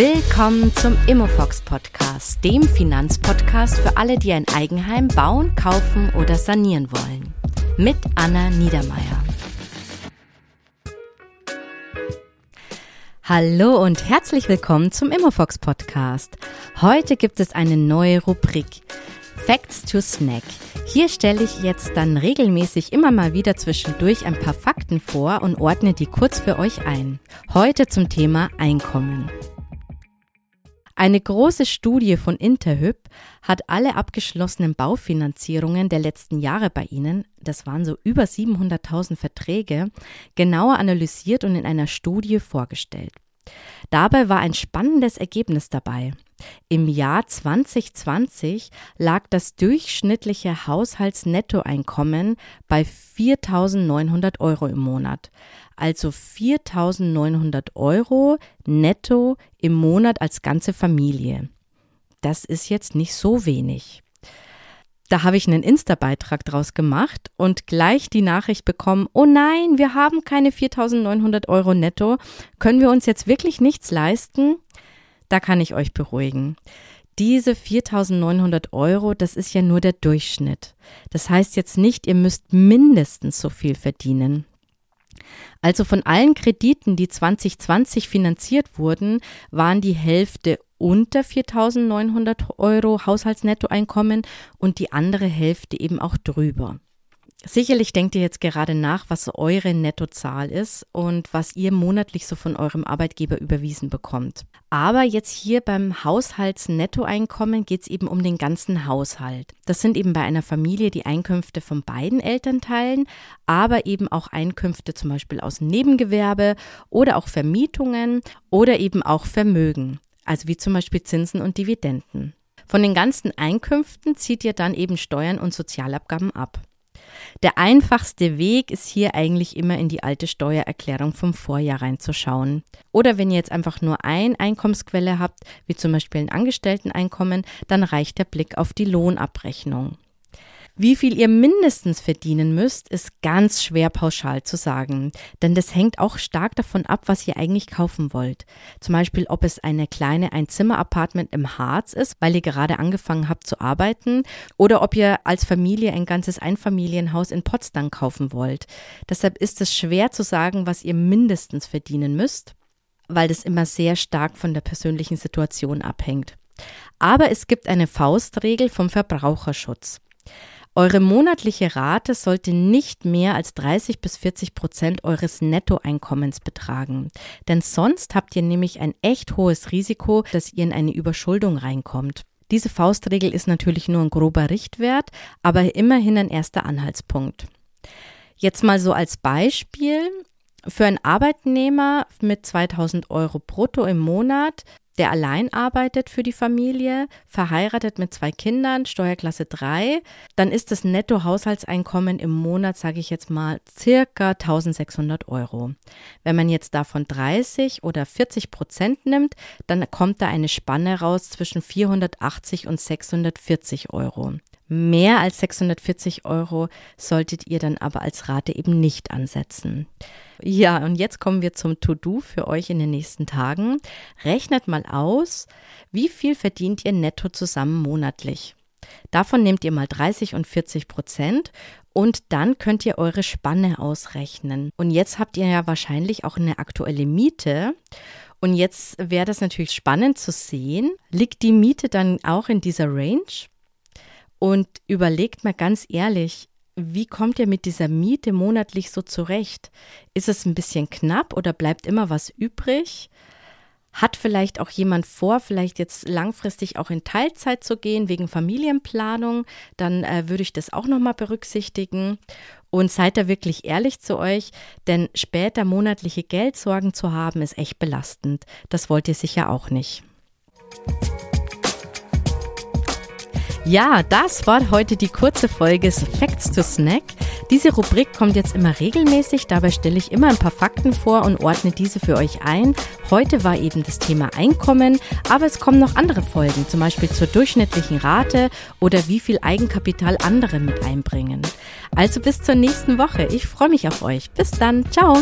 Willkommen zum Immofox Podcast, dem Finanzpodcast für alle, die ein Eigenheim bauen, kaufen oder sanieren wollen. Mit Anna Niedermeier. Hallo und herzlich willkommen zum Immofox Podcast. Heute gibt es eine neue Rubrik. Facts to Snack. Hier stelle ich jetzt dann regelmäßig immer mal wieder zwischendurch ein paar Fakten vor und ordne die kurz für euch ein. Heute zum Thema Einkommen. Eine große Studie von Interhyp hat alle abgeschlossenen Baufinanzierungen der letzten Jahre bei Ihnen, das waren so über 700.000 Verträge, genauer analysiert und in einer Studie vorgestellt. Dabei war ein spannendes Ergebnis dabei. Im Jahr 2020 lag das durchschnittliche Haushaltsnettoeinkommen bei 4.900 Euro im Monat. Also 4.900 Euro netto im Monat als ganze Familie. Das ist jetzt nicht so wenig. Da habe ich einen Insta-Beitrag draus gemacht und gleich die Nachricht bekommen, oh nein, wir haben keine 4.900 Euro netto. Können wir uns jetzt wirklich nichts leisten? Da kann ich euch beruhigen. Diese 4.900 Euro, das ist ja nur der Durchschnitt. Das heißt jetzt nicht, ihr müsst mindestens so viel verdienen. Also von allen Krediten, die 2020 finanziert wurden, waren die Hälfte unter 4.900 Euro Haushaltsnettoeinkommen und die andere Hälfte eben auch drüber. Sicherlich denkt ihr jetzt gerade nach, was eure Nettozahl ist und was ihr monatlich so von eurem Arbeitgeber überwiesen bekommt. Aber jetzt hier beim Haushaltsnettoeinkommen geht es eben um den ganzen Haushalt. Das sind eben bei einer Familie die Einkünfte von beiden Elternteilen, aber eben auch Einkünfte zum Beispiel aus Nebengewerbe oder auch Vermietungen oder eben auch Vermögen, also wie zum Beispiel Zinsen und Dividenden. Von den ganzen Einkünften zieht ihr dann eben Steuern und Sozialabgaben ab. Der einfachste Weg ist hier eigentlich immer in die alte Steuererklärung vom Vorjahr reinzuschauen. Oder wenn ihr jetzt einfach nur ein Einkommensquelle habt, wie zum Beispiel ein Angestellteneinkommen, dann reicht der Blick auf die Lohnabrechnung. Wie viel ihr mindestens verdienen müsst, ist ganz schwer pauschal zu sagen, denn das hängt auch stark davon ab, was ihr eigentlich kaufen wollt. Zum Beispiel, ob es eine kleine Einzimmer-Apartment im Harz ist, weil ihr gerade angefangen habt zu arbeiten, oder ob ihr als Familie ein ganzes Einfamilienhaus in Potsdam kaufen wollt. Deshalb ist es schwer zu sagen, was ihr mindestens verdienen müsst, weil das immer sehr stark von der persönlichen Situation abhängt. Aber es gibt eine Faustregel vom Verbraucherschutz. Eure monatliche Rate sollte nicht mehr als 30 bis 40 Prozent eures Nettoeinkommens betragen. Denn sonst habt ihr nämlich ein echt hohes Risiko, dass ihr in eine Überschuldung reinkommt. Diese Faustregel ist natürlich nur ein grober Richtwert, aber immerhin ein erster Anhaltspunkt. Jetzt mal so als Beispiel. Für einen Arbeitnehmer mit 2000 Euro brutto im Monat der allein arbeitet für die Familie, verheiratet mit zwei Kindern, Steuerklasse 3, dann ist das Nettohaushaltseinkommen im Monat, sage ich jetzt mal, circa 1600 Euro. Wenn man jetzt davon 30 oder 40 Prozent nimmt, dann kommt da eine Spanne raus zwischen 480 und 640 Euro. Mehr als 640 Euro solltet ihr dann aber als Rate eben nicht ansetzen. Ja, und jetzt kommen wir zum To-Do für euch in den nächsten Tagen. Rechnet mal aus, wie viel verdient ihr netto zusammen monatlich. Davon nehmt ihr mal 30 und 40 Prozent und dann könnt ihr eure Spanne ausrechnen. Und jetzt habt ihr ja wahrscheinlich auch eine aktuelle Miete. Und jetzt wäre das natürlich spannend zu sehen, liegt die Miete dann auch in dieser Range? Und überlegt mal ganz ehrlich, wie kommt ihr mit dieser Miete monatlich so zurecht? Ist es ein bisschen knapp oder bleibt immer was übrig? Hat vielleicht auch jemand vor, vielleicht jetzt langfristig auch in Teilzeit zu gehen wegen Familienplanung? Dann äh, würde ich das auch nochmal berücksichtigen. Und seid da wirklich ehrlich zu euch, denn später monatliche Geldsorgen zu haben, ist echt belastend. Das wollt ihr sicher auch nicht. Ja, das war heute die kurze Folge Facts to Snack. Diese Rubrik kommt jetzt immer regelmäßig. Dabei stelle ich immer ein paar Fakten vor und ordne diese für euch ein. Heute war eben das Thema Einkommen, aber es kommen noch andere Folgen, zum Beispiel zur durchschnittlichen Rate oder wie viel Eigenkapital andere mit einbringen. Also bis zur nächsten Woche. Ich freue mich auf euch. Bis dann. Ciao.